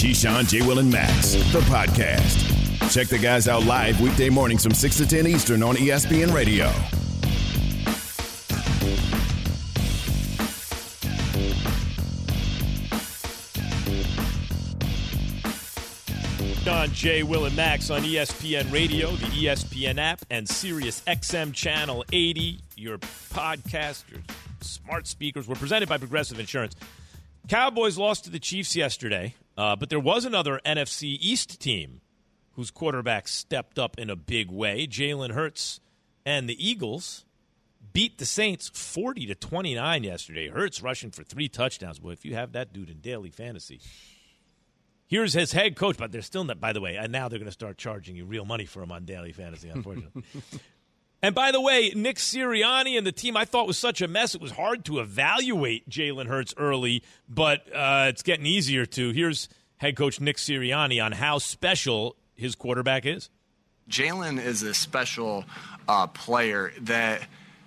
Keyshawn, J. Will, and Max, the podcast. Check the guys out live weekday mornings from 6 to 10 Eastern on ESPN Radio. on Jay, Will, and Max on ESPN Radio, the ESPN app, and Sirius XM Channel 80. Your podcast, your smart speakers were presented by Progressive Insurance. Cowboys lost to the Chiefs yesterday, uh, but there was another NFC East team whose quarterback stepped up in a big way. Jalen Hurts and the Eagles beat the Saints 40 to 29 yesterday. Hurts rushing for three touchdowns. Boy, if you have that dude in daily fantasy, Here's his head coach, but they're still not, by the way, and now they're going to start charging you real money for him on daily fantasy, unfortunately. and by the way, Nick Sirianni and the team I thought was such a mess, it was hard to evaluate Jalen Hurts early, but uh, it's getting easier to. Here's head coach Nick Sirianni on how special his quarterback is. Jalen is a special uh, player that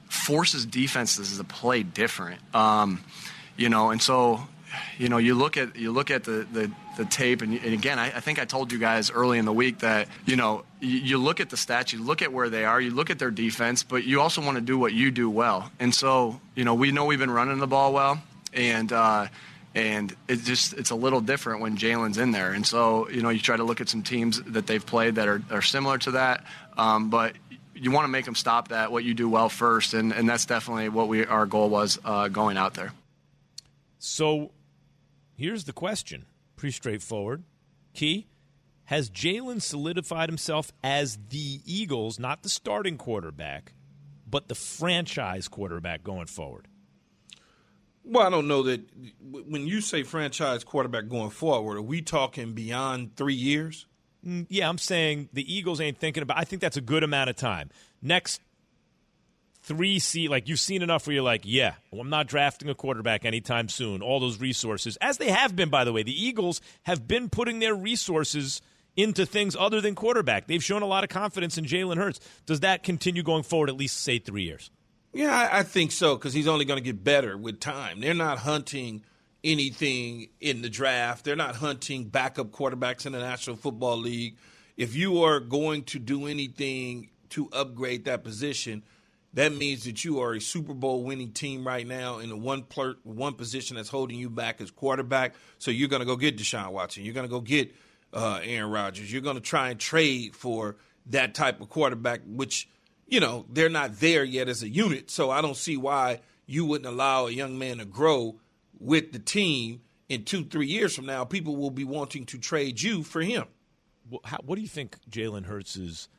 forces defenses to play different. Um, you know, and so you know, you look at you look at the the, the tape, and, and again, I, I, think I told you guys early in the week that you know you, look at the stats, you look at where they are, you look at their defense, but you also want to do what you do well. And so, you know, we know we've been running the ball well, and uh, and it's just it's a little different when Jalen's in there. And so, you know, you try to look at some teams that they've played that are, are similar to that, um, but you want to make them stop that what you do well first, and, and that's definitely what we our goal was uh, going out there. So Here's the question pretty straightforward. Key Has Jalen solidified himself as the Eagles, not the starting quarterback, but the franchise quarterback going forward? Well, I don't know that when you say franchise quarterback going forward, are we talking beyond three years? Mm, yeah, I'm saying the Eagles ain't thinking about. I think that's a good amount of time. Next three C, like you've seen enough where you're like, yeah, I'm not drafting a quarterback anytime soon. All those resources, as they have been, by the way, the Eagles have been putting their resources into things other than quarterback. They've shown a lot of confidence in Jalen Hurts. Does that continue going forward at least, say, three years? Yeah, I, think so because he's only going to get better with time. They're not hunting anything in the draft, they're not hunting backup quarterbacks in the National Football League. If you are going to do anything to upgrade that position, that means that you are a Super Bowl winning team right now in the one one position that's holding you back is quarterback. So you're going to go get Deshaun Watson. You're going to go get uh, Aaron Rodgers. You're going to try and trade for that type of quarterback, which you know they're not there yet as a unit. So I don't see why you wouldn't allow a young man to grow with the team. In two, three years from now, people will be wanting to trade you for him. Well, how, what do you think Jalen Hurts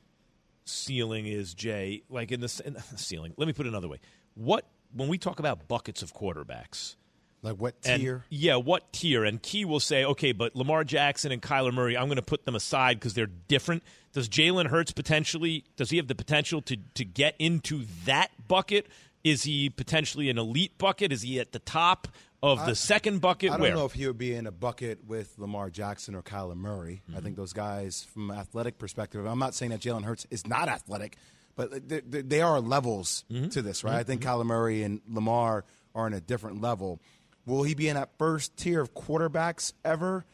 ceiling is, Jay? Like in the, in the ceiling. Let me put it another way. What when we talk about buckets of quarterbacks? Like what tier? And, yeah, what tier? And Key will say, okay, but Lamar Jackson and Kyler Murray, I'm going to put them aside because they're different. Does Jalen Hurts potentially? Does he have the potential to to get into that bucket? Is he potentially an elite bucket? Is he at the top? of the I, second bucket. I don't where? know if he would be in a bucket with Lamar Jackson or Kyler Murray. Mm-hmm. I think those guys, from an athletic perspective, I'm not saying that Jalen Hurts is not athletic, but they, they are levels mm-hmm. to this, right? Mm-hmm. I think Kyler Murray and Lamar are in a different level. Will he be in that first tier of quarterbacks ever?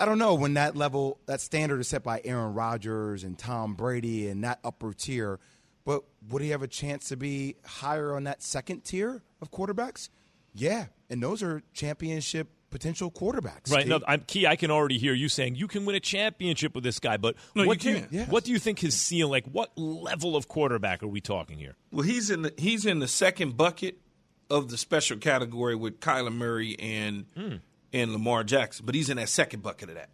I don't know when that level, that standard is set by Aaron Rodgers and Tom Brady and that upper tier. But would he have a chance to be higher on that second tier of quarterbacks? Yeah, and those are championship potential quarterbacks. Right. No, I'm key. I can already hear you saying you can win a championship with this guy, but no, what you do you, yes. what do you think his ceiling? Like, what level of quarterback are we talking here? Well, he's in the he's in the second bucket of the special category with Kyler Murray and mm. and Lamar Jackson, but he's in that second bucket of that.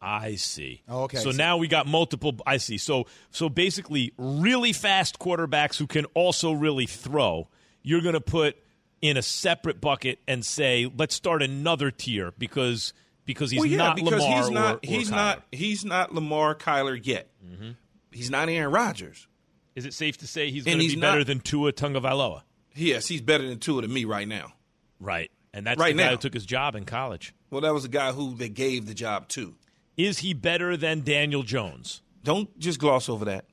I see. Oh, okay. So, so now we got multiple. I see. So so basically, really fast quarterbacks who can also really throw. You're going to put in a separate bucket and say, let's start another tier because because he's well, yeah, not because Lamar he's not or, or he's Kyler. not he's not Lamar Kyler yet. Mm-hmm. He's not Aaron Rodgers. Is it safe to say he's going to be not, better than Tua Tagovailoa? Yes, he's better than Tua to me right now. Right, and that's right the guy now. who took his job in college. Well, that was the guy who they gave the job to. Is he better than Daniel Jones? Don't just gloss over that.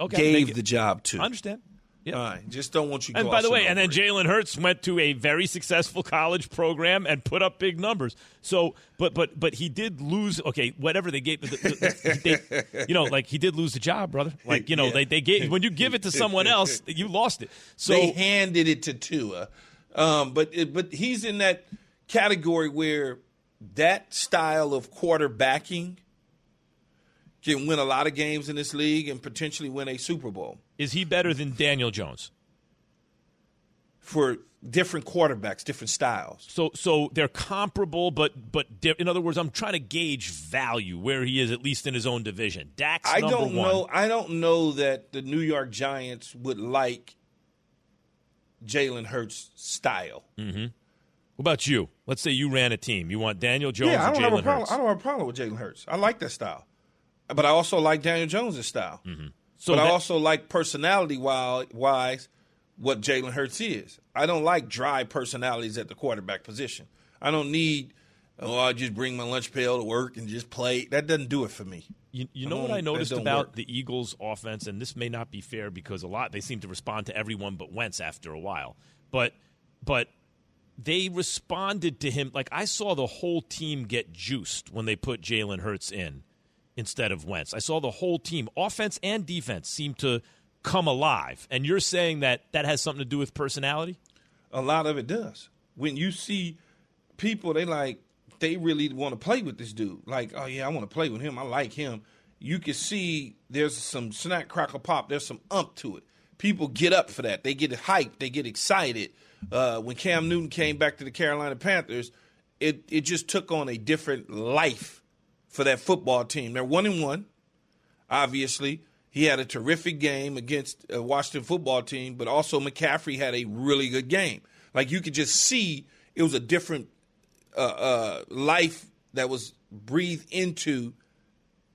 Okay, gave the job to. I understand. Yeah. All right. Just don't want you. And by the way, and then. Jalen Hurts went to a very successful college program and put up big numbers. So, but but but he did lose. Okay, whatever they gave, the, the, they, you know, like he did lose the job, brother. Like you know, Yeah. they they gave when you give it to someone else, you lost it. So they handed it to Tua, um, but but he's in that category where that style of quarterbacking can win a lot of games in this league and potentially win a Super Bowl is he better than Daniel Jones? for different quarterbacks, different styles. So so they're comparable, but but di- in other words, I'm trying to gauge value where he is at least in his own division. Dak's I number don't one. know. I don't know that the New York Giants would like Jalen Hurts' style. Mm-hmm. What about you? Let's say you ran a team. You want Daniel Jones Yeah, I don't have a problem. Hurts? I don't have a problem with Jalen Hurts. I like that style, but I also like Daniel Jones' style. Mm-hmm. So but I also like personality wise what Jalen Hurts is. I don't like dry personalities at the quarterback position. I don't need. Oh, I just bring my lunch pail to work and just play. That doesn't do it for me. You, you know what I noticed about work. the Eagles' offense, and this may not be fair because a lot they seem to respond to everyone but Wentz after a while. But but they responded to him like I saw the whole team get juiced when they put Jalen Hurts in instead of Wentz. I saw the whole team, offense and defense, seem to come alive. And you're saying that that has something to do with personality? A lot of it does. When you see people, they like they really want to play with this dude. Like, oh yeah, I want to play with him. I like him. You can see there's some snack crackle pop. There's some ump to it. People get up for that. They get hyped. They get excited. Uh, when Cam Newton came back to the Carolina Panthers, it it just took on a different life for that football team. They're one and one. Obviously, he had a terrific game against a Washington football team, but also McCaffrey had a really good game. Like you could just see, it was a different uh, uh, life that was breathed into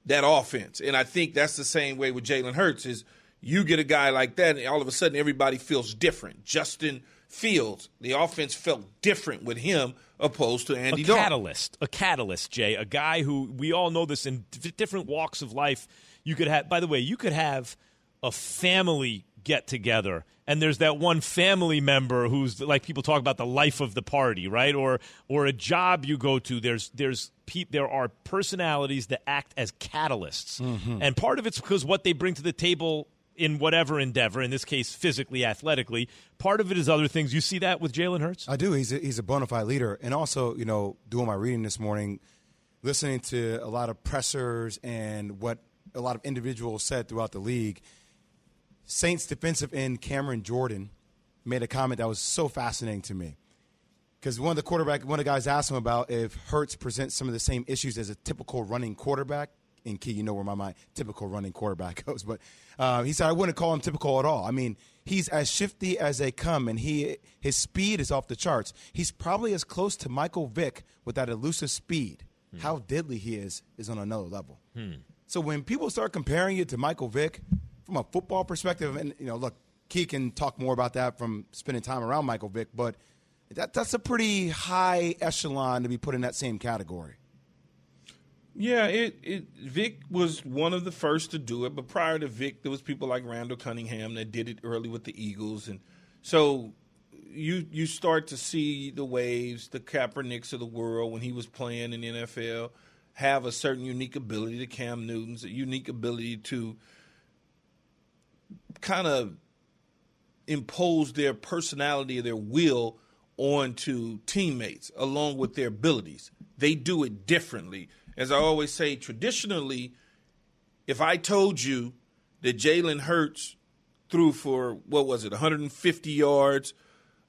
that offense. And I think that's the same way with Jalen Hurts is you get a guy like that and all of a sudden everybody feels different. Justin Fields, the offense felt different with him opposed to Andy a Dalton. catalyst, a catalyst, Jay, a guy who we all know this in different walks of life. You could have, by the way, you could have a family get together, and there's that one family member who's like people talk about the life of the party, right? Or or a job you go to. There's there's pe- there are personalities that act as catalysts, mm-hmm. and part of it's because what they bring to the table in whatever endeavor, in this case, physically, athletically. Part of it is other things. You see that with Jalen Hurts. I do. He's a, he's a bona fide leader, and also, you know, doing my reading this morning, listening to a lot of pressers and what a lot of individuals said throughout the league. Saints defensive end Cameron Jordan made a comment that was so fascinating to me. Because one of the quarterback, one of the guys asked him about if Hurts presents some of the same issues as a typical running quarterback. And Key, you know where my mind typical running quarterback goes, but uh, he said I wouldn't call him typical at all. I mean, he's as shifty as they come, and he his speed is off the charts. He's probably as close to Michael Vick with that elusive speed. How deadly he is is on another level. So when people start comparing you to Michael Vick from a football perspective, and you know, look, Key can talk more about that from spending time around Michael Vick, but that that's a pretty high echelon to be put in that same category. Yeah, it, it Vick was one of the first to do it, but prior to Vick, there was people like Randall Cunningham that did it early with the Eagles, and so you you start to see the waves, the Kaepernicks of the world when he was playing in the NFL have a certain unique ability to Cam Newton's a unique ability to kind of impose their personality or their will onto teammates along with their abilities. They do it differently. As I always say, traditionally, if I told you that Jalen Hurts threw for, what was it, 150 yards,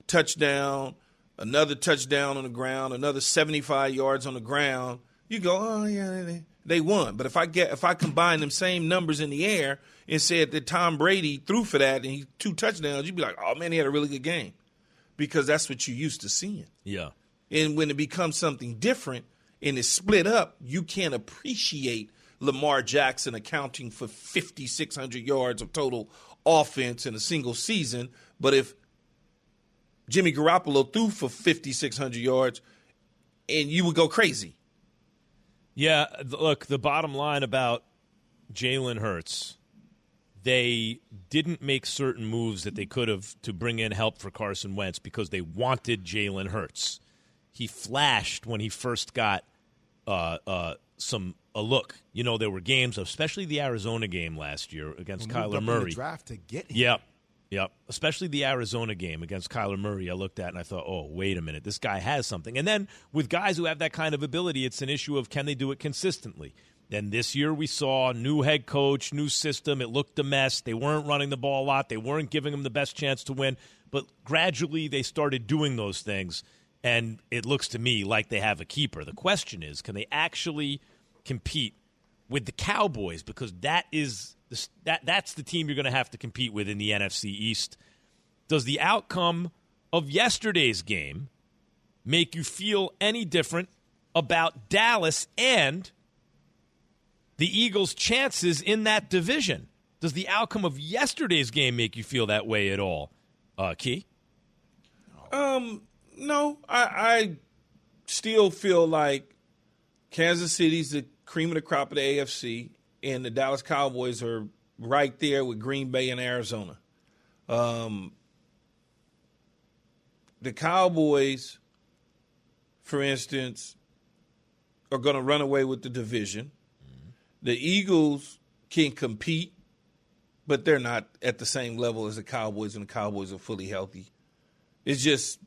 touchdown, another touchdown on the ground, another 75 yards on the ground, you go, oh, yeah, they, won. But if I get if I combine them same numbers in the air and said that Tom Brady threw for that and he two touchdowns, you'd be like, oh, man, he had a really good game because that's what you used to seeing. Yeah. And when it becomes something different and it's split up, you can't appreciate Lamar Jackson accounting for 5,600 yards of total offense in a single season. But if Jimmy Garoppolo threw for 5,600 yards, and you would go crazy. Yeah, look, the bottom line about Jalen Hurts, they didn't make certain moves that they could have to bring in help for Carson Wentz because they wanted Jalen Hurts. He flashed when he first got uh, uh, some a look. You know, there were games, especially the Arizona game last year against Kyler Murray. draft to get him. Yep. Yep. Especially the Arizona game against Kyler Murray, I looked at and I thought, oh, wait a minute, this guy has something. And then with guys who have that kind of ability, it's an issue of can they do it consistently. Then this year we saw new head coach, new system. It looked a mess. They weren't running the ball a lot. They weren't giving them the best chance to win. But gradually they started doing those things, and it looks to me like they have a keeper. The question is, can they actually compete with the Cowboys? Because that is the, that that's the team you're going to have to compete with in the NFC East. Does the outcome of yesterday's game make you feel any different about Dallas and the Eagles' chances in that division? Does the outcome of yesterday's game make you feel that way at all, uh, Key? Um, no, I, I still feel like Kansas City's the cream of the crop of the AFC, and the Dallas Cowboys are right there with Green Bay and Arizona. Um, the Cowboys, for instance, are going to run away with the division. The Eagles can compete, but they're not at the same level as the Cowboys, and the Cowboys are fully healthy. It's just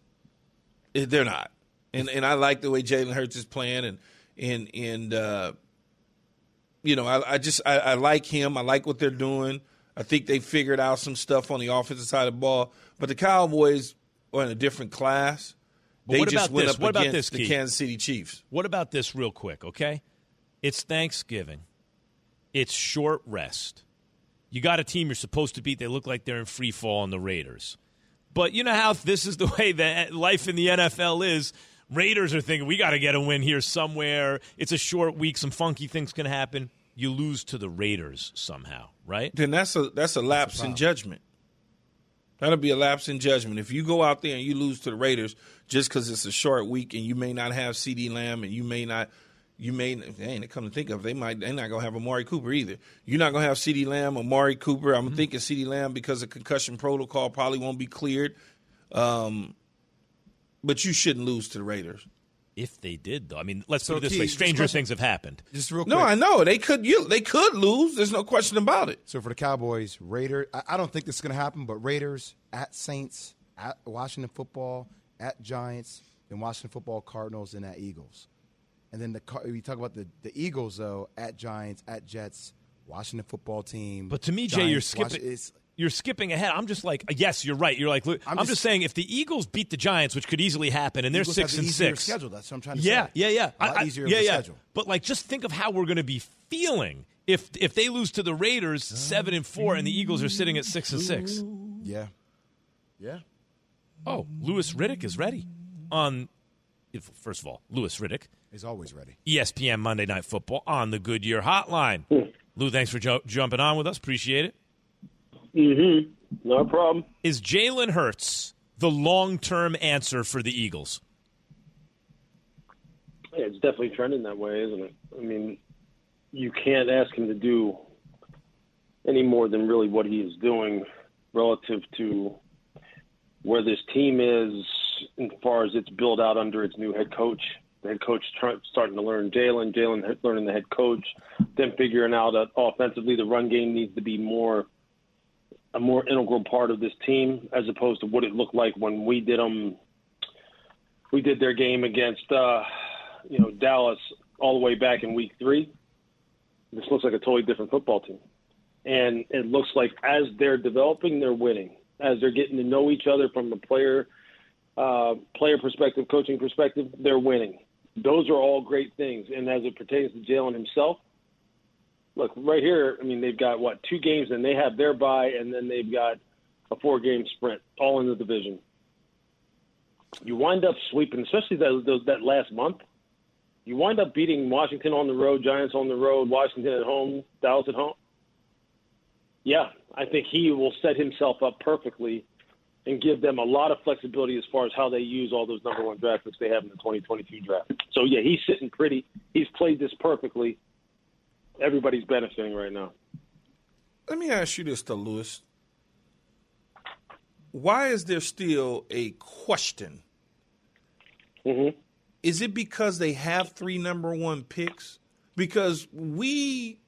they're not, and and I like the way Jalen Hurts is playing, and and and uh, you know I, I just I, I like him. I like what they're doing. I think they figured out some stuff on the offensive side of the ball, but the Cowboys are in a different class. But they what just about went this? up What about against this, the Keith? Kansas City Chiefs. What about this, real quick, okay? It's Thanksgiving. It's short rest. You got a team you're supposed to beat. They look like they're in free fall on the Raiders. But you know how this is the way that life in the NFL is. Raiders are thinking, we got to get a win here somewhere. It's a short week. Some funky things can happen. You lose to the Raiders somehow, right? Then that's a that's a lapse in judgment. That'll be a lapse in judgment. If you go out there and you lose to the Raiders just because it's a short week and you may not have CeeDee Lamb and you may not, you may, ain't come to think of, it, they might, they're not gonna have Amari Cooper either. You're not gonna have CeeDee Lamb, Amari Cooper. I'm thinking CeeDee Lamb because the concussion protocol probably won't be cleared. Um, but you shouldn't lose to the Raiders. If they did, though. I mean, let's So, put it this Keith, way stranger things have happened. Just real quick. No, I know they could. You, they could lose. There's no question about it. So for the Cowboys, Raiders. I, I don't think this is going to happen, but Raiders at Saints, at Washington Football, at Giants, and Washington Football Cardinals, and at Eagles. And then the we talk about the the Eagles though at Giants, at Jets, Washington Football Team. But to me, Jay, you're skipping. It's- you're skipping ahead. I'm just like, yes, you're right. You're like, look, I'm, I'm just, just- saying, if the Eagles beat the Giants, which could easily happen, and they're Eagles six have and easier six, Schedule. That's what I'm trying to yeah, say. yeah, yeah, A lot I- I- easier yeah, of yeah. schedule. But like, just think of how we're going to be feeling if if they lose to the Raiders seven and four, and the Eagles are sitting at six and six. Yeah, yeah. Oh, Louis Riddick is ready. On if, first of all, Louis Riddick, He's always ready. ESPN Monday Night Football on the Goodyear Hotline. Lou, thanks for ju- jumping on with us. Appreciate it. Mm-hmm. No problem. Is Jalen Hurts the long term answer for the Eagles? Yeah, it's definitely trending that way, isn't it? I mean, you can't ask him to do any more than really what he is doing relative to where this team is as far as it's built out under its new head coach. The head coach try, starting to learn Jalen, Jalen learning the head coach, then figuring out that offensively the run game needs to be more a more integral part of this team as opposed to what it looked like when we did them. We did their game against uh, you know Dallas all the way back in week three. This looks like a totally different football team, and it looks like as they're developing, they're winning. As they're getting to know each other from a player uh, player perspective, coaching perspective, they're winning. Those are all great things. And as it pertains to Jalen himself, look right here. I mean, they've got what two games, and they have their bye, and then they've got a four-game sprint, all in the division. You wind up sweeping, especially that that last month. You wind up beating Washington on the road, Giants on the road, Washington at home, Dallas at home. Yeah, I think he will set himself up perfectly and give them a lot of flexibility as far as how they use all those number one draft picks they have in the 2022 draft. So yeah, he's sitting pretty. He's played this perfectly. Everybody's benefiting right now. Let me ask you this, though, Louis. Why is there still a question? Mm-hmm. Is it because they have three number one picks? Because we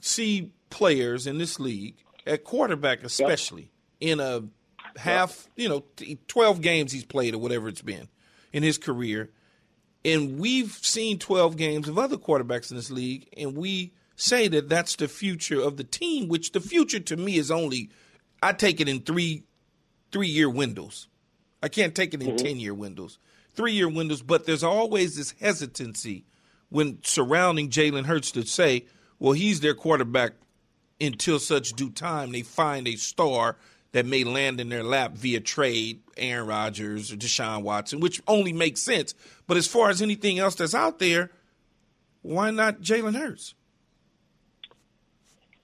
see players in this league, at quarterback especially, yep. In a half, you know, 12 games he's played or whatever it's been in his career. And we've seen 12 games of other quarterbacks in this league, and we say that that's the future of the team, which the future to me is only, I take it in three three year windows. I can't take it in mm-hmm. 10 year windows, three year windows, but there's always this hesitancy when surrounding Jalen Hurts to say, well, he's their quarterback until such due time they find a star that may land in their lap via trade, Aaron Rodgers or Deshaun Watson, which only makes sense. But as far as anything else that's out there, why not Jalen Hurts?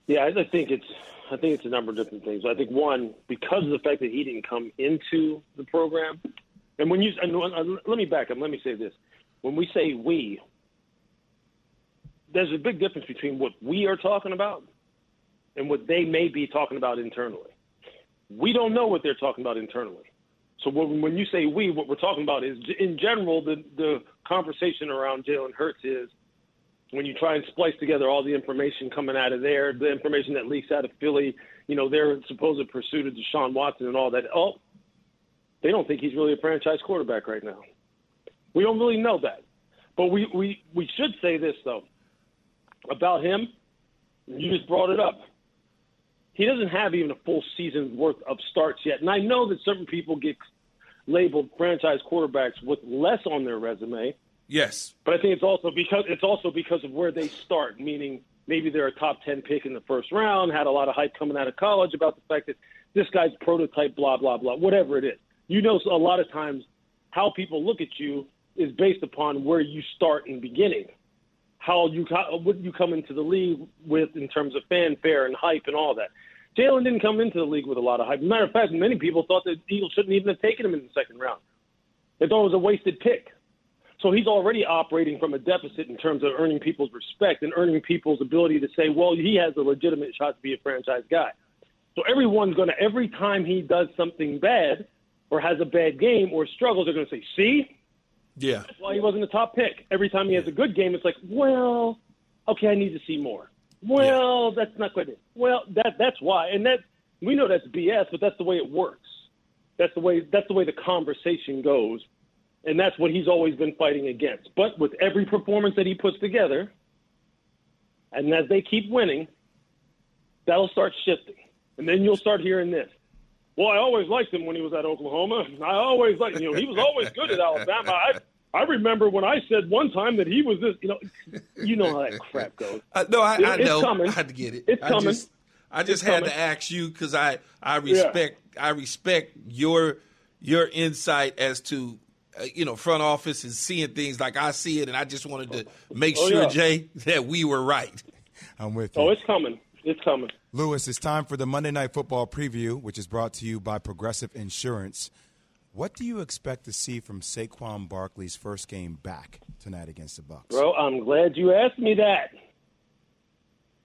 Yeah, I think it's I think it's a number of different things. I think one because of the fact that he didn't come into the program, and when you and uh, uh, let me back up, let me say this: when we say we, there's a big difference between what we are talking about and what they may be talking about internally. We don't know what they're talking about internally. So when, you say we, what we're talking about is, in general, the, the conversation around Jalen Hurts is when you try and splice together all the information coming out of there, the information that leaks out of Philly, you know, their supposed pursuit of Deshaun Watson and all that. Oh, they don't think he's really a franchise quarterback right now. We don't really know that. But we, we, we should say this, though about him, you just brought it up. He doesn't have even a full season's worth of starts yet. And I know that certain people get labeled franchise quarterbacks with less on their resume. Yes. But I think it's also because it's also because of where they start, meaning maybe they're a top 10 pick in the first round, had a lot of hype coming out of college about the fact that this guy's prototype blah blah blah, whatever it is. You know a lot of times how people look at you is based upon where you start in beginning how you what you come into the league with in terms of fanfare and hype and all that. Jalen didn't come into the league with a lot of hype. Matter of fact, many people thought that Eagles shouldn't even have taken him in the second round. They thought it was a wasted pick. So he's already operating from a deficit in terms of earning people's respect and earning people's ability to say, well, he has a legitimate shot to be a franchise guy. So everyone's going to, every time he does something bad or has a bad game or struggles, they're going to say, see, yeah. That's why he wasn't a top pick. Every time he has a good game, it's like, well, okay, I need to see more. Well, yeah. that's not quite it. Well, that that's why, and that we know that's BS, but that's the way it works. That's the way that's the way the conversation goes, and that's what he's always been fighting against. But with every performance that he puts together, and as they keep winning, that'll start shifting, and then you'll start hearing this. Well, I always liked him when he was at Oklahoma. I always liked, you know, he was always good at Alabama. I, I remember when I said one time that he was this, you know, you know how that crap goes. Uh, no, I, I know. Coming. I had to get it. It's I coming. Just, I just it's had coming. to ask you because I, I respect, yeah. I respect your, your insight as to, uh, you know, front office and seeing things like I see it, and I just wanted to make oh, sure, yeah. Jay, that we were right. I'm with you. Oh, it's coming. It's coming. Louis, it's time for the Monday Night Football preview, which is brought to you by Progressive Insurance. What do you expect to see from Saquon Barkley's first game back tonight against the Bucks? Bro, I'm glad you asked me that.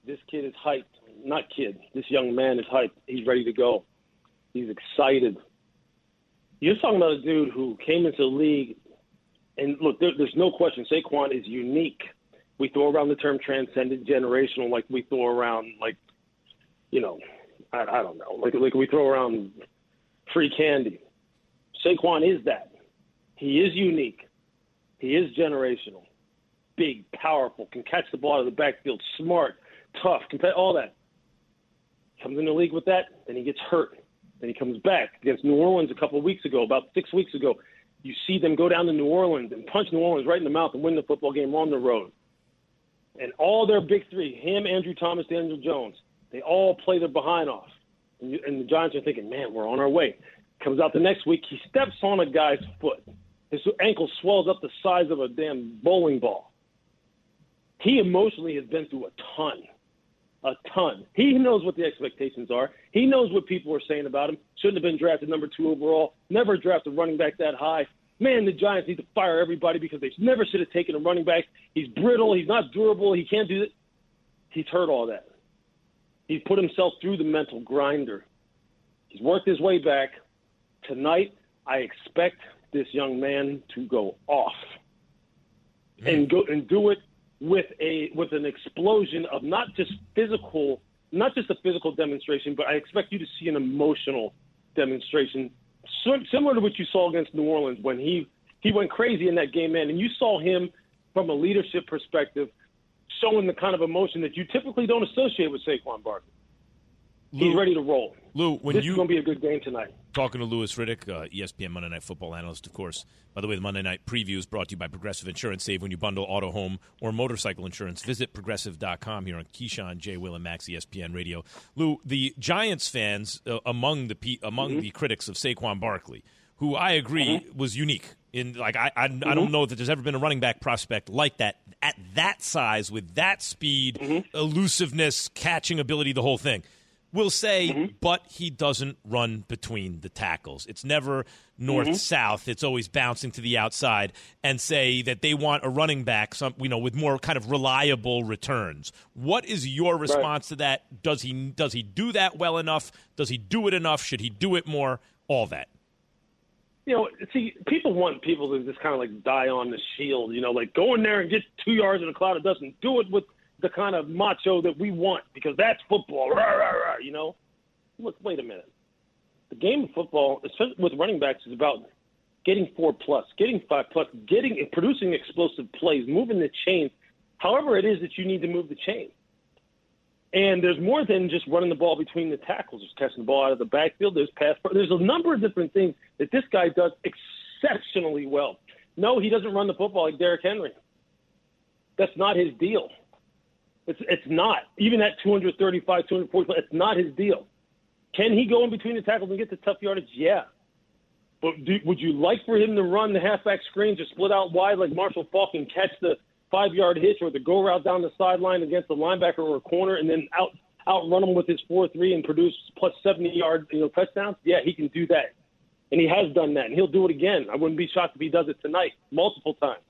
This kid is hyped. Not kid. This young man is hyped. He's ready to go. He's excited. You're talking about a dude who came into the league, and look, there, there's no question Saquon is unique. We throw around the term transcendent generational, like we throw around, like, you know, I, I don't know, like like we throw around free candy. Saquon is that. He is unique. He is generational. Big, powerful, can catch the ball out of the backfield, smart, tough, compet- all that. Comes in the league with that, then he gets hurt. Then he comes back against New Orleans a couple of weeks ago, about six weeks ago. You see them go down to New Orleans and punch New Orleans right in the mouth and win the football game on the road. And all their big three, him, Andrew Thomas, Daniel Jones, they all play their behind off. And, you, and the Giants are thinking, man, we're on our way. Comes out the next week, he steps on a guy's foot. His ankle swells up the size of a damn bowling ball. He emotionally has been through a ton, a ton. He knows what the expectations are. He knows what people are saying about him. Shouldn't have been drafted number two overall. Never drafted running back that high. Man, the Giants need to fire everybody because they never should have taken a running back. He's brittle. He's not durable. He can't do it. He's heard all that. He's put himself through the mental grinder. He's worked his way back. Tonight, I expect this young man to go off hmm. and go and do it with a with an explosion of not just physical, not just a physical demonstration, but I expect you to see an emotional demonstration, similar to what you saw against New Orleans when he he went crazy in that game, man, and you saw him from a leadership perspective showing the kind of emotion that you typically don't associate with Saquon Barkley. Lou, He's ready to roll. Lou, when this you is going to be a good game tonight. Talking to Louis Riddick, uh, ESPN Monday Night Football analyst, of course. By the way, the Monday Night preview is brought to you by Progressive Insurance. Save when you bundle auto, home, or motorcycle insurance. Visit progressive.com here on Keyshawn, J. Will, and Max ESPN Radio. Lou, the Giants fans uh, among the among mm-hmm. the critics of Saquon Barkley, who I agree mm-hmm. was unique in like I I, mm-hmm. I, don't know that there's ever been a running back prospect like that at that size with that speed, mm-hmm. elusiveness, catching ability, the whole thing will say, mm-hmm. but he doesn't run between the tackles. It's never north mm-hmm. south. It's always bouncing to the outside, and say that they want a running back, some you know, with more kind of reliable returns. What is your response right. to that? Does he does he do that well enough? Does he do it enough? Should he do it more? All that. You know, see, people want people to just kind of like die on the shield. You know, like go in there and get two yards in a cloud. It doesn't do it with the kind of macho that we want because that's football. Rah, rah, rah, you know, look, wait a minute. The game of football, especially with running backs, is about getting four plus, getting five plus, getting producing explosive plays, moving the chain. However, it is that you need to move the chain. And there's more than just running the ball between the tackles. There's catching the ball out of the backfield. There's pass. There's a number of different things that this guy does exceptionally well. No, he doesn't run the football like Derrick Henry. That's not his deal. It's it's not even at 235, 240. It's not his deal. Can he go in between the tackles and get the tough yardage? Yeah. But do, would you like for him to run the halfback screen to split out wide like Marshall Faulk and catch the five yard hitch or the go route down the sideline against the linebacker or a corner and then out outrun him with his four three and produce plus seventy yard you know touchdowns? Yeah, he can do that, and he has done that, and he'll do it again. I wouldn't be shocked if he does it tonight, multiple times.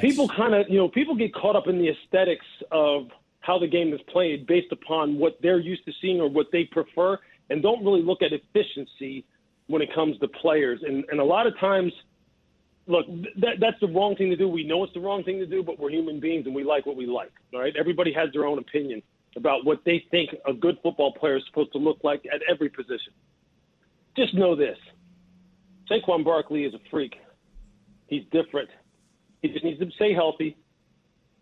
People kind of, you know, people get caught up in the aesthetics of how the game is played based upon what they're used to seeing or what they prefer, and don't really look at efficiency when it comes to players. And, and a lot of times, look, that, that's the wrong thing to do. We know it's the wrong thing to do, but we're human beings and we like what we like. All right, everybody has their own opinion about what they think a good football player is supposed to look like at every position. Just know this: Saquon Barkley is a freak. He's different. He just needs to stay healthy.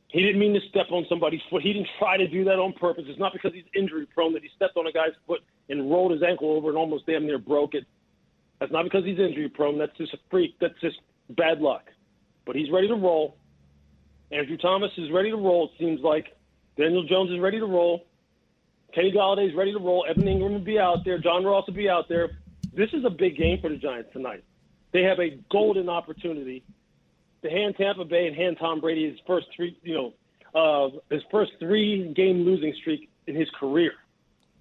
He didn't mean to step on somebody's foot. He didn't try to do that on purpose. It's not because he's injury prone that he stepped on a guy's foot and rolled his ankle over and almost damn near broke it. That's not because he's injury prone. That's just a freak. That's just bad luck. But he's ready to roll. Andrew Thomas is ready to roll, it seems like. Daniel Jones is ready to roll. Kenny Golladay is ready to roll. Evan Engram will be out there. John Ross will be out there. This is a big game for the Giants tonight. They have a golden opportunity to hand Tampa Bay and hand Tom Brady his first three, you know, uh, his first three game losing streak in his career.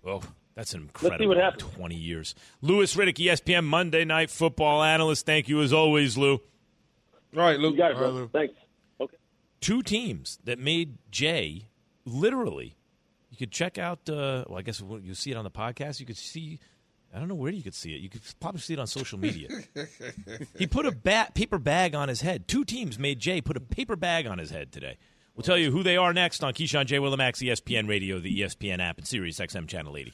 Well, that's an incredible Let's see what happens. 20 years. Louis Riddick, ESPN Monday Night Football analyst. Thank you as always, Lou. All right, Lou. You got it, bro. Right, Thanks. Okay. Two teams that made Jay literally. You could check out. Uh, well, I guess you see it on the podcast. You could see I don't know where you could see it. You could probably see it on social media. he put a ba- paper bag on his head. Two teams made Jay put a paper bag on his head today. We'll tell you who they are next on Keyshawn J. Willimax, ESPN Radio, the ESPN app, and Sirius XM Channel 80.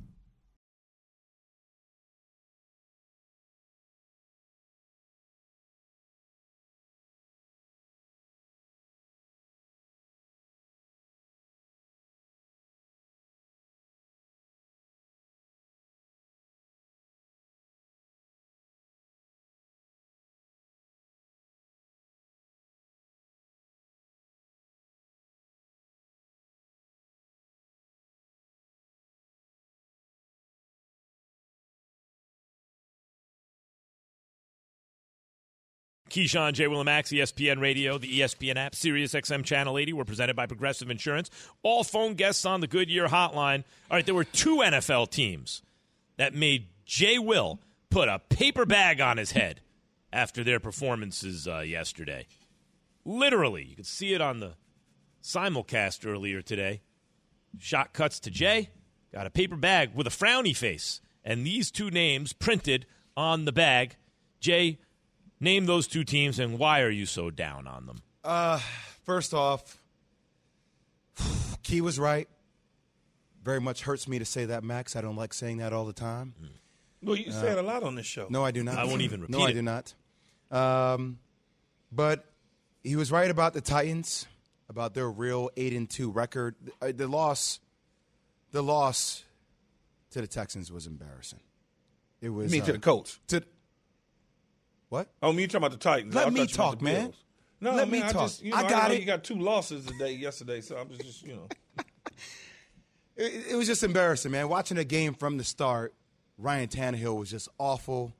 Keyshawn, J. Willimax, ESPN Radio, the ESPN app, Sirius XM Channel 80. We're presented by Progressive Insurance. All phone guests on the Goodyear hotline. All right, there were two NFL teams that made Jay Will put a paper bag on his head after their performances uh, yesterday. Literally, you could see it on the simulcast earlier today. Shot cuts to Jay, got a paper bag with a frowny face, and these two names printed on the bag. Jay, Name those two teams and why are you so down on them? Uh, first off, Key was right. Very much hurts me to say that, Max. I don't like saying that all the time. Mm. Well, you say it a lot on this show. No, I do not. I won't even repeat No, I do not. Um, but he was right about the Titans, about their real eight and two record. Uh, The loss, the loss to the Texans was embarrassing. It You was mean to uh, the Colts? to what? Oh, me you talking about the Titans. Let I me thought you meant talk, man. Bills. No, Let me I talk. Just, you know, I got know it. You got two losses today, yesterday, so I'm just, just you know. It, it was just embarrassing, man. Watching the game from the start, Ryan Tannehill was just awful.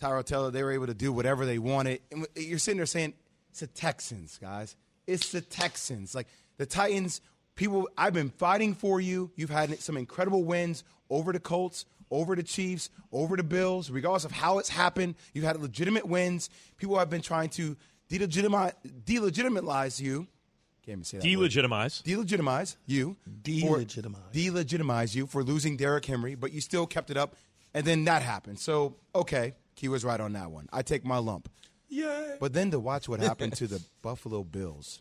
Tyrod Taylor, they were able to do whatever they wanted. And you're sitting there saying, it's the Texans, guys. It's the Texans. Like the Titans, people, I've been fighting for you. You've had some incredible wins over the Colts, over the Chiefs, over the Bills. Regardless of how it's happened, you've had legitimate wins. People have been trying to delegitimize, delegitimize you. Can't even say that. word Delegitimize. delegitimize you, Delegitimize. for, delegitimize you for losing Derrick Henry, but you still kept it up, and then that happened. So okay, Key was right on that one. I take my lump. Yeah. But then to watch what happened to the Buffalo Bills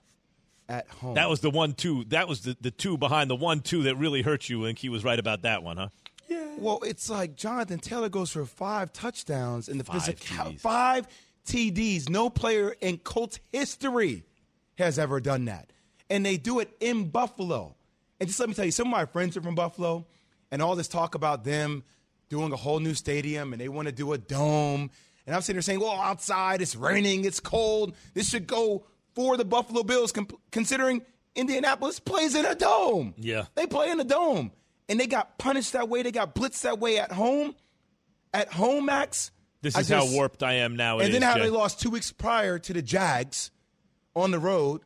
at home. That was the one two. That was the, the two behind the one two that really hurt you, and he was right about that one, huh? Well, it's like Jonathan Taylor goes for five touchdowns in the Five physical TDs. five TDs. No player in Colts history has ever done that, and they do it in Buffalo. And just let me tell you, some of my friends are from Buffalo, and all this talk about them doing a whole new stadium, and they want to do a dome. And I'm sitting there saying, "Well, outside it's raining, it's cold. This should go for the Buffalo Bills, considering Indianapolis plays in a dome. Yeah. they play in a dome, and they got punished that way. They got blitzed that way at home. At home, Max. This I is just- how warped I am now. and then how Jay. they lost two weeks prior to the Jags on the road.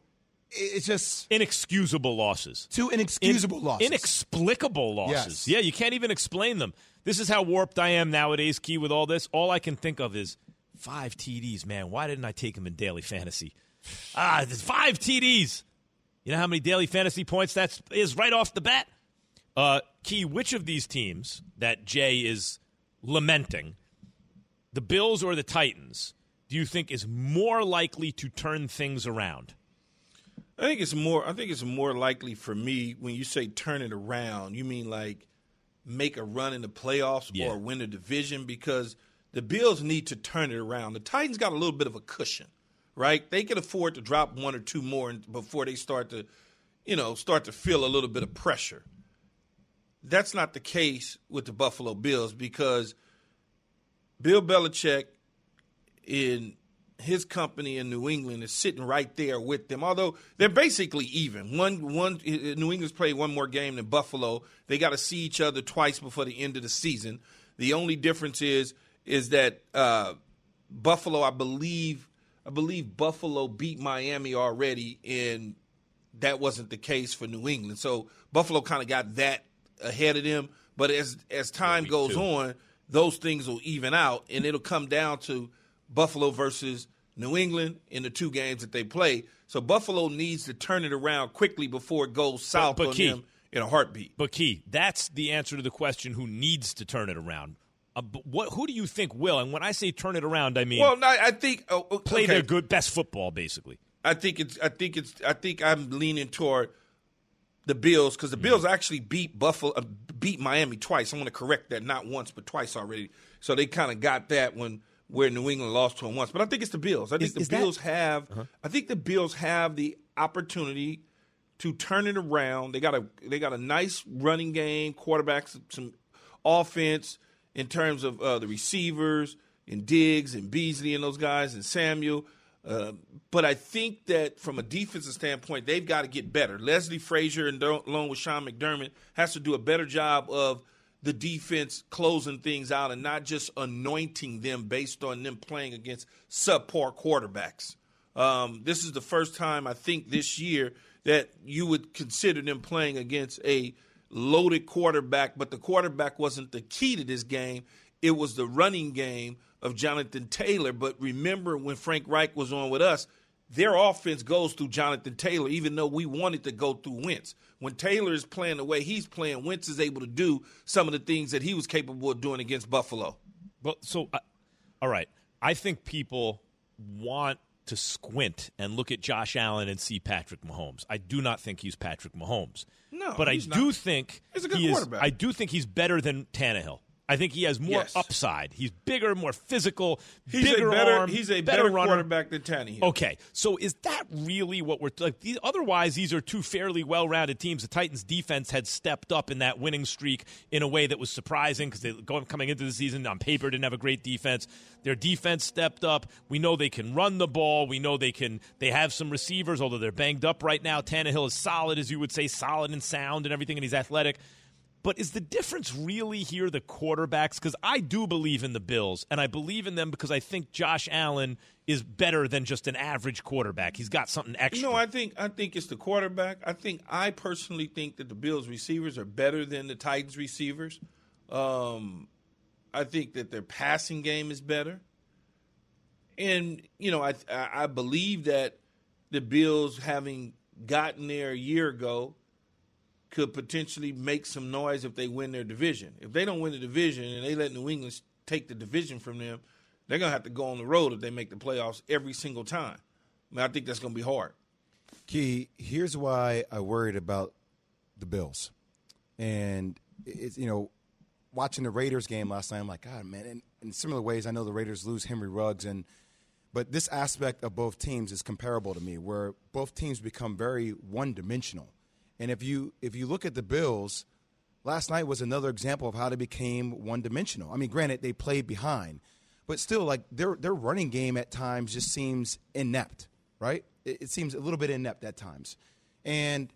It's just inexcusable losses. two inexcusable In- losses. Inexplicable losses. Yes. Yeah, you can't even explain them. This is how warped I am nowadays, Key, with all this. All I can think of is five TDs, man. Why didn't I take them in daily fantasy? Ah, there's five TDs. You know how many daily fantasy points that is right off the bat? Uh, Key, which of these teams that Jay is lamenting, the Bills or the Titans, do you think is more likely to turn things around? I think it's more. I think it's more likely for me when you say turn it around. You mean like make a run in the playoffs Yeah. or win a division because the Bills need to turn it around. The Titans got a little bit of a cushion, right? They can afford to drop one or two more before they start to, you know, start to feel a little bit of pressure. That's not the case with the Buffalo Bills because Bill Belichick in his company in New England is sitting right there with them. Although they're basically even. One one New England's played one more game than Buffalo. They got to see each other twice before the end of the season. The only difference is is that uh, Buffalo, I believe, I believe Buffalo beat Miami already, and that wasn't the case for New England. So Buffalo kind of got that ahead of them. But as as time goes two. on, those things will even out, and it'll come down to Buffalo versus New England in the two games that they play. So Buffalo needs to turn it around quickly before it goes south but on Key- them in a heartbeat. But Key, that's the answer to the question: who needs to turn it around? Uh, but what? Who do you think will? And when I say turn it around, I mean Well, no, I think oh, oh, play their good best football, basically. I think it's. I think it's. I think I'm leaning toward the Bills because the Bills actually beat Buffalo, uh, beat Miami twice. I want to correct that, not once but twice already. So they kind of got that when where New England lost to them once. But I think it's the Bills. I think Is- the is that- Bills have. I think the Bills have the opportunity to turn it around. They got a they got a nice running game, quarterbacks, some offense in terms of uh, the receivers and Diggs and Beasley and those guys and Samuel. Uh, but I think that from a defensive standpoint, they've got to get better. Leslie Frazier and along with Sean McDermott has to do a better job of the defense closing things out and not just anointing them based on them playing against subpar quarterbacks. Um, this is the first time I think this year that you would consider them playing against a loaded quarterback, but the quarterback wasn't the key to this game. It was the running game of Jonathan Taylor. But remember when Frank Reich was on with us, their offense goes through Jonathan Taylor, even though we wanted to go through Wentz. When Taylor is playing the way he's playing, Wentz is able to do some of the things that he was capable of doing against Buffalo. Well, so uh, all right, I think people want to squint and look at Josh Allen and see Patrick Mahomes. I do not think he's Patrick Mahomes. No, but I he's do not. think He's a good he is- quarterback. I do think he's better than Tannehill. I think he has more Yes. upside. He's bigger, more physical, He's bigger a better arm, he's a better, better, runner. quarterback than Tannehill. Okay, so is that really what we're like? These, otherwise, these are two fairly well-rounded teams. The Titans' defense had stepped up in that winning streak in a way that was surprising because they going coming into the season on paper didn't have a great defense. Their defense stepped up. We know they can run the ball. We know they can. They have some receivers, although they're banged up right now. Tannehill is solid, as you would say, solid and sound and everything, and he's athletic. But is the difference really here the quarterbacks? Because I do believe in the Bills, and I believe in them because I think Josh Allen is better than just an average quarterback. He's got something extra. No, I think I think it's the quarterback. I think I personally think that the Bills receivers are better than the Titans receivers. Um, I think that their passing game is better, and you know I I I believe that the Bills having gotten there a year ago could potentially make some noise if they win their division. If they don't win the division and they let New England take the division from them, they're gonna have to go on the road if they make the playoffs every single time. I mean, I think that's gonna be hard. Key, here's why I worried about the Bills. And it's, you know, watching the Raiders game last night, I'm like, God, man. And in similar ways, I know the Raiders lose Henry Ruggs. And, but this aspect of both teams is comparable to me, where both teams become very one dimensional. And if you, if you look at the Bills, last night was another example of how they became one dimensional. I mean, granted, they played behind, but still, like their, their running game at times just seems inept, right? It, it seems a little bit inept at times. And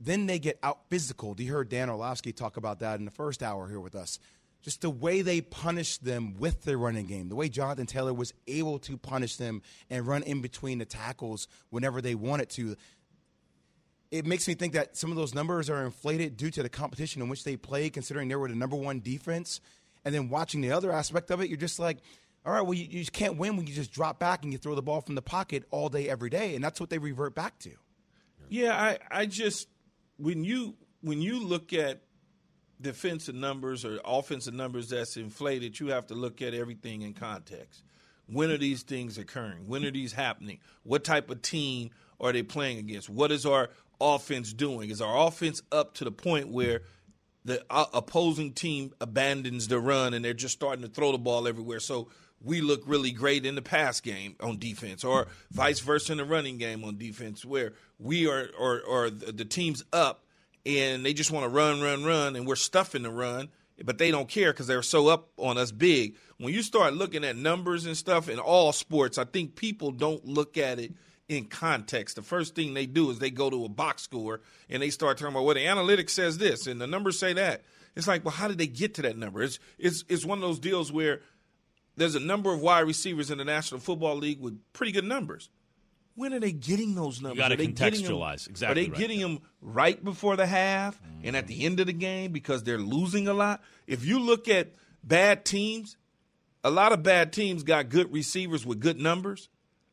then they get out physical. Do you heard Dan Orlovsky talk about that in the first hour here with us. Just the way they punished them with their running game, the way Jonathan Taylor was able to punish them and run in between the tackles whenever they wanted to. It makes me think that some of those numbers are inflated due to the competition in which they play, considering they were the number one defense. And then watching the other aspect of it, you're just like, all right, well, you, you just can't win when you just drop back and you throw the ball from the pocket all day, every day. And that's what they revert back to. Yeah, I, I just when you when you look at defensive numbers or offensive numbers that's inflated, you have to look at everything in context. When are these things occurring? When are these happening? What type of team are they playing against? What is our offense doing? Is our offense up to the point where the uh, opposing team abandons the run and they're just starting to throw the ball everywhere? So we look really great in the pass game on defense, or vice versa in the running game on defense, where we are or or the the team's up and they just want to run, run, run, and we're stuffing the run, but they don't care because they're so up on us big. When you start looking at numbers and stuff in all sports, I think people don't look at it in context. The first thing they do is they go to a box score and they start talking about well, the analytics says this and the numbers say that. It's like, well, how did they get to that number? It's it's it's one of those deals where there's a number of wide receivers in the National Football League with pretty good numbers. When are they getting those numbers? are they them- contextualize. Exactly Are they right. getting them right before the half and at the end of the game because they're losing a lot? If you look at bad teams, a lot of bad teams got good receivers with good numbers,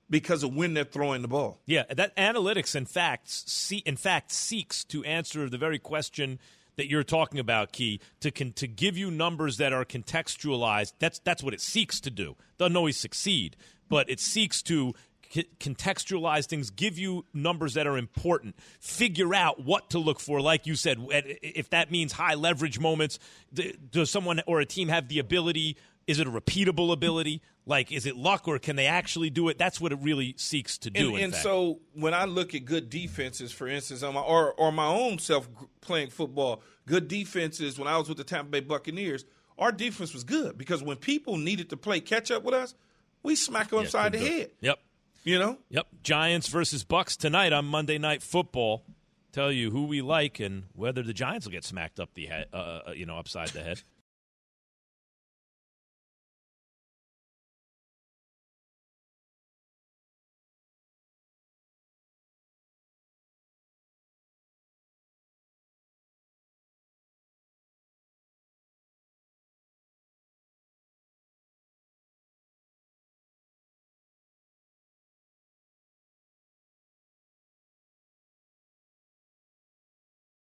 because of when they're throwing the ball. Yeah, that analytics in fact see, in fact seeks to answer the very question that you're talking about, Key, to con- to give you numbers that are contextualized. That's that's what it seeks to do. Doesn't always succeed, but it seeks to contextualize things, give you numbers that are important, figure out what to look for. Like you said, if that means high leverage moments, does someone or a team have the ability? Is it a repeatable ability? Like, is it luck or can they actually do it? That's what it really seeks to do. And, and so when I look at good defenses, for instance, my, or or my own self playing football, good defenses. When I was with the Tampa Bay Buccaneers, our defense was good because when people needed to play catch up with us, we smack them yeah, upside the head. Yep. You know. Yep. Giants versus Bucks tonight on Monday Night Football. Tell you who we like and whether the Giants will get smacked up the head, uh, uh you know, upside the head.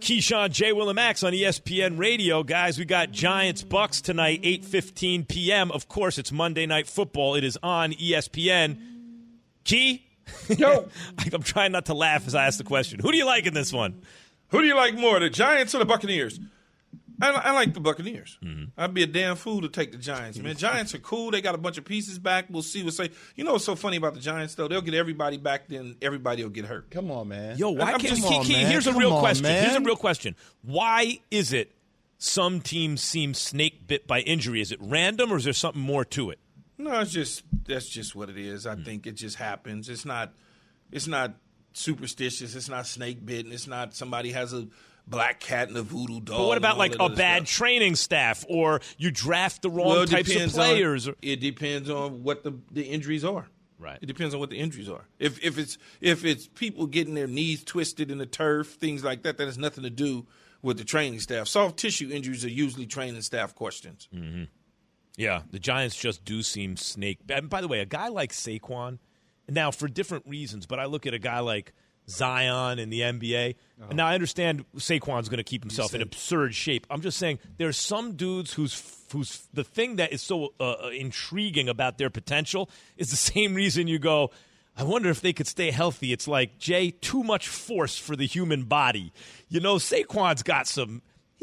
Keyshawn J. Willimax on ESPN Radio, guys. We got Giants Bucks tonight, eight fifteen p.m. Of course, it's Monday Night Football. It is on ESPN. Key, yo, I'm trying not to laugh as I ask the question. Who do you like in this one? Who do you like more, the Giants or the Buccaneers? I, I like the Buccaneers. Mm-hmm. I'd be a damn fool to take the Giants, man. Giants are cool. They got a bunch of pieces back. We'll see what say. You know what's so funny about the Giants though? They'll get everybody back, then everybody will get hurt. Come on, man. Yo, why I'm can't just, Key, Key, Here's a Come real on, question. Man. Here's a real question. Why is it some teams seem snake bit by injury? Is it random or is there something more to it? No, it's just that's just what it is. I mm. think it just happens. It's not. It's not superstitious. It's not snake bitten. It's not somebody has a black cat and a voodoo doll. But what about like a bad stuff. training staff or you draft the wrong well, types of players? On, it depends on what the, the injuries are. Right. It depends on what the injuries are. If if it's if it's people getting their knees twisted in the turf, things like that, that has nothing to do with the training staff. Soft tissue injuries are usually training staff questions. Mm-hmm. Yeah, the Giants just do seem snake. And by the way, a guy like Saquon, now for different reasons, but I look at a guy like Zion in the NBA. Uh-huh. Now I understand Saquon's going to keep himself in absurd shape. I'm just saying there's some dudes whose who's the thing that is so uh, uh, intriguing about their potential is the same reason you go. I wonder if they could stay healthy. It's like, Jay, too much force for the human body. You know, Saquon's got some.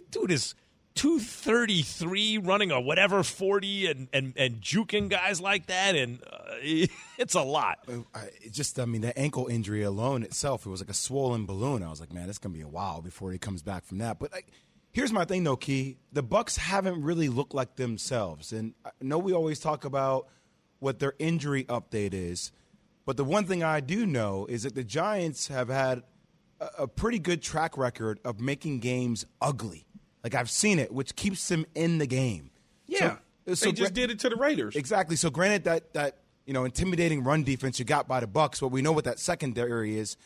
Dude is 233 running a whatever 40 and, and, and juking guys like that. And uh, it's a lot. I, just, I mean, the ankle injury alone itself, it was like a swollen balloon. I was like, man, it's to be a while before he comes back from that. But like, here's my thing, though, Key. The bucks haven't really looked like themselves. And I know we always talk about what their injury update is. But the one thing I do know is that the Giants have had a pretty good track record of making games ugly. Like I've seen it, which keeps them in the game. Yeah, so, so they just gra- did it to the Raiders. Exactly. So granted that that you know intimidating run defense you got by the Bucks, but we know what that secondary is.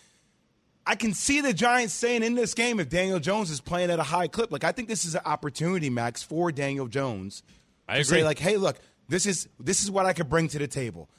I can see the Giants saying in this game if Daniel Jones is playing at a high clip. Like I think this is an opportunity, Max, for Daniel Jones. I to agree. Say like, hey, look, this is this is what I could bring to the table.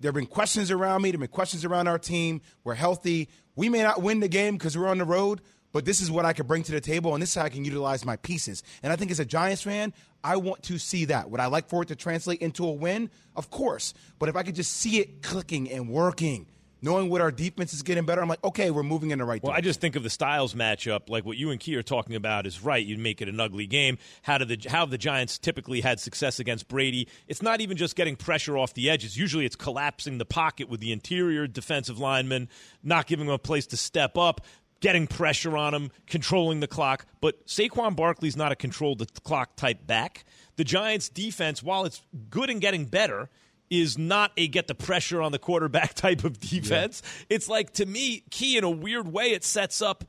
There have been questions around me. There have been questions around our team. We're healthy. We may not win the game because we're on the road, but this is what I could bring to the table, and this is how I can utilize my pieces. And I think as a Giants fan, I want to see that. Would I like for it to translate into a win? Of course. But if I could just see it clicking and working – knowing what our defense is getting better, I'm like, okay, we're moving in the right well, direction. Well, I just think of the Styles matchup, like what you and Key are talking about is right. You make it an ugly game. How do the how the Giants typically had success against Brady? It's not even just getting pressure off the edges. Usually, it's collapsing the pocket with the interior defensive lineman, not giving them a place to step up. Getting pressure on him, controlling the clock. But Saquon Barkley's not a control the clock type back. The Giants' defense, while it's good and getting better, is not a get the pressure on the quarterback type of defense. Yeah. It's like to me, key in a weird way, it sets up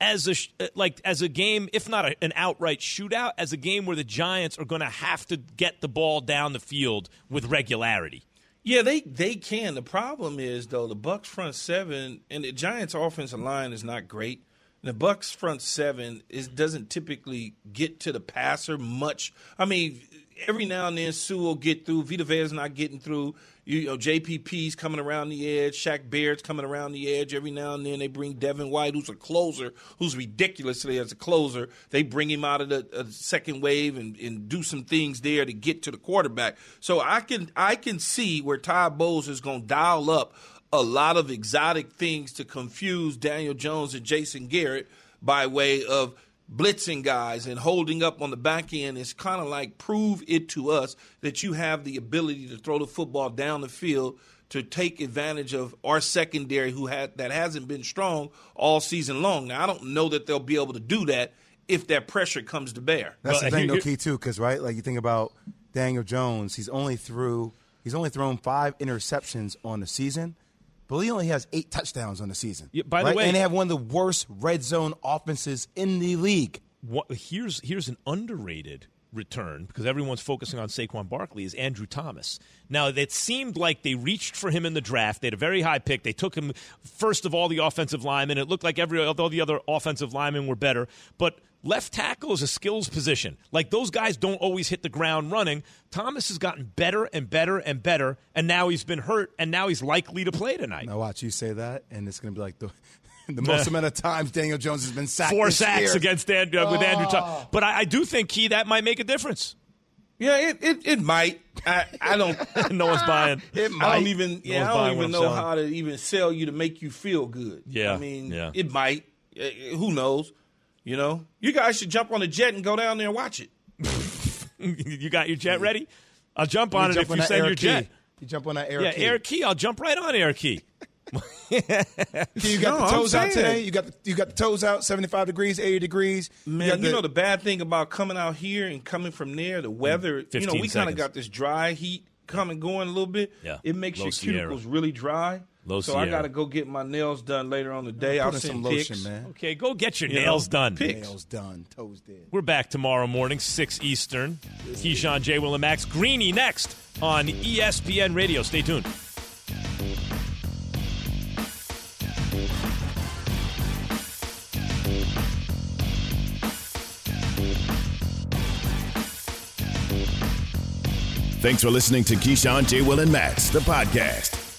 as a uh, like as a game, if not a, an outright shootout, as a game where the Giants are going to have to get the ball down the field with regularity. Yeah, they they can. The problem is though the Bucks front seven and the Giants offensive line is not great. The Bucks front seven is doesn't typically get to the passer much. I mean, every now and then Suh will get through. Vita Vea's not getting through. You, know, JPP's coming around the edge. Shaq Barrett's coming around the edge. Every now and then they bring Devin White, who's a closer, who's ridiculously as a closer. They bring him out of the uh, second wave and, and do some things there to get to the quarterback. So I can I can see where Todd Bowles is going to dial up a lot of exotic things to confuse Daniel Jones and Jason Garrett by way of blitzing guys and holding up on the back end is kind of like prove it to us that you have the ability to throw the football down the field to take advantage of our secondary who had that hasn't been strong all season long. Now I don't know that they'll be able to do that if that pressure comes to bear. That's well, the uh, thing, though, key too, because right, like you think about Daniel Jones, he's only threw he's only thrown five interceptions on the season. But he only has eight touchdowns on the season. Yeah, by right? the way, and they have one of the worst red zone offenses in the league. What, here's here's an underrated return because everyone's focusing on Saquon Barkley is Andrew Thomas. Now it seemed like they reached for him in the draft. They had a very high pick. They took him first of all the offensive linemen. It looked like every all the other offensive linemen were better, but left tackle is a skills position. Like those guys don't always hit the ground running. Thomas has gotten better and better and better, and now he's been hurt, and now he's likely to play tonight. Now watch you say that, and it's going to be like the the most amount of times Daniel Jones has been sacked. Four sacks year. against Dan, uh, with oh. Andrew Thomas. But I, I, do think Key that might make a difference. Yeah, it it, it might. I, I don't. no one's buying. It might. I don't even. Yeah, no I don't even know selling. how to even sell you to make you feel good. Yeah, I mean, yeah. it might. Uh, who knows? You know, you guys should jump on a jet and go down there and watch it. you got your jet ready? I'll jump on you it if you send your key. jet. You jump on that air yeah, key. Yeah, air key. I'll jump right on air key. you got no, the toes out today. You got the, you got the toes out, seventy five degrees, eighty degrees. Man, you, the, you, know the bad thing about coming out here and coming from there, the mm, weather. You know, we kind of got this dry heat coming going a little bit. Yeah, it makes Low your Sierra. cuticles really dry. Low so Sierra. I got to go get my nails done later on the day. I'll send some lotion, pics. man. Okay, go get your You nails know, done. pics. Nails done, toes dead. We're back tomorrow morning, 6 Eastern. Keyshawn, J. Will, and Max. Greeny next on ESPN Radio. Stay tuned. Thanks for listening to Keyshawn, J. Will, and Max, the podcast.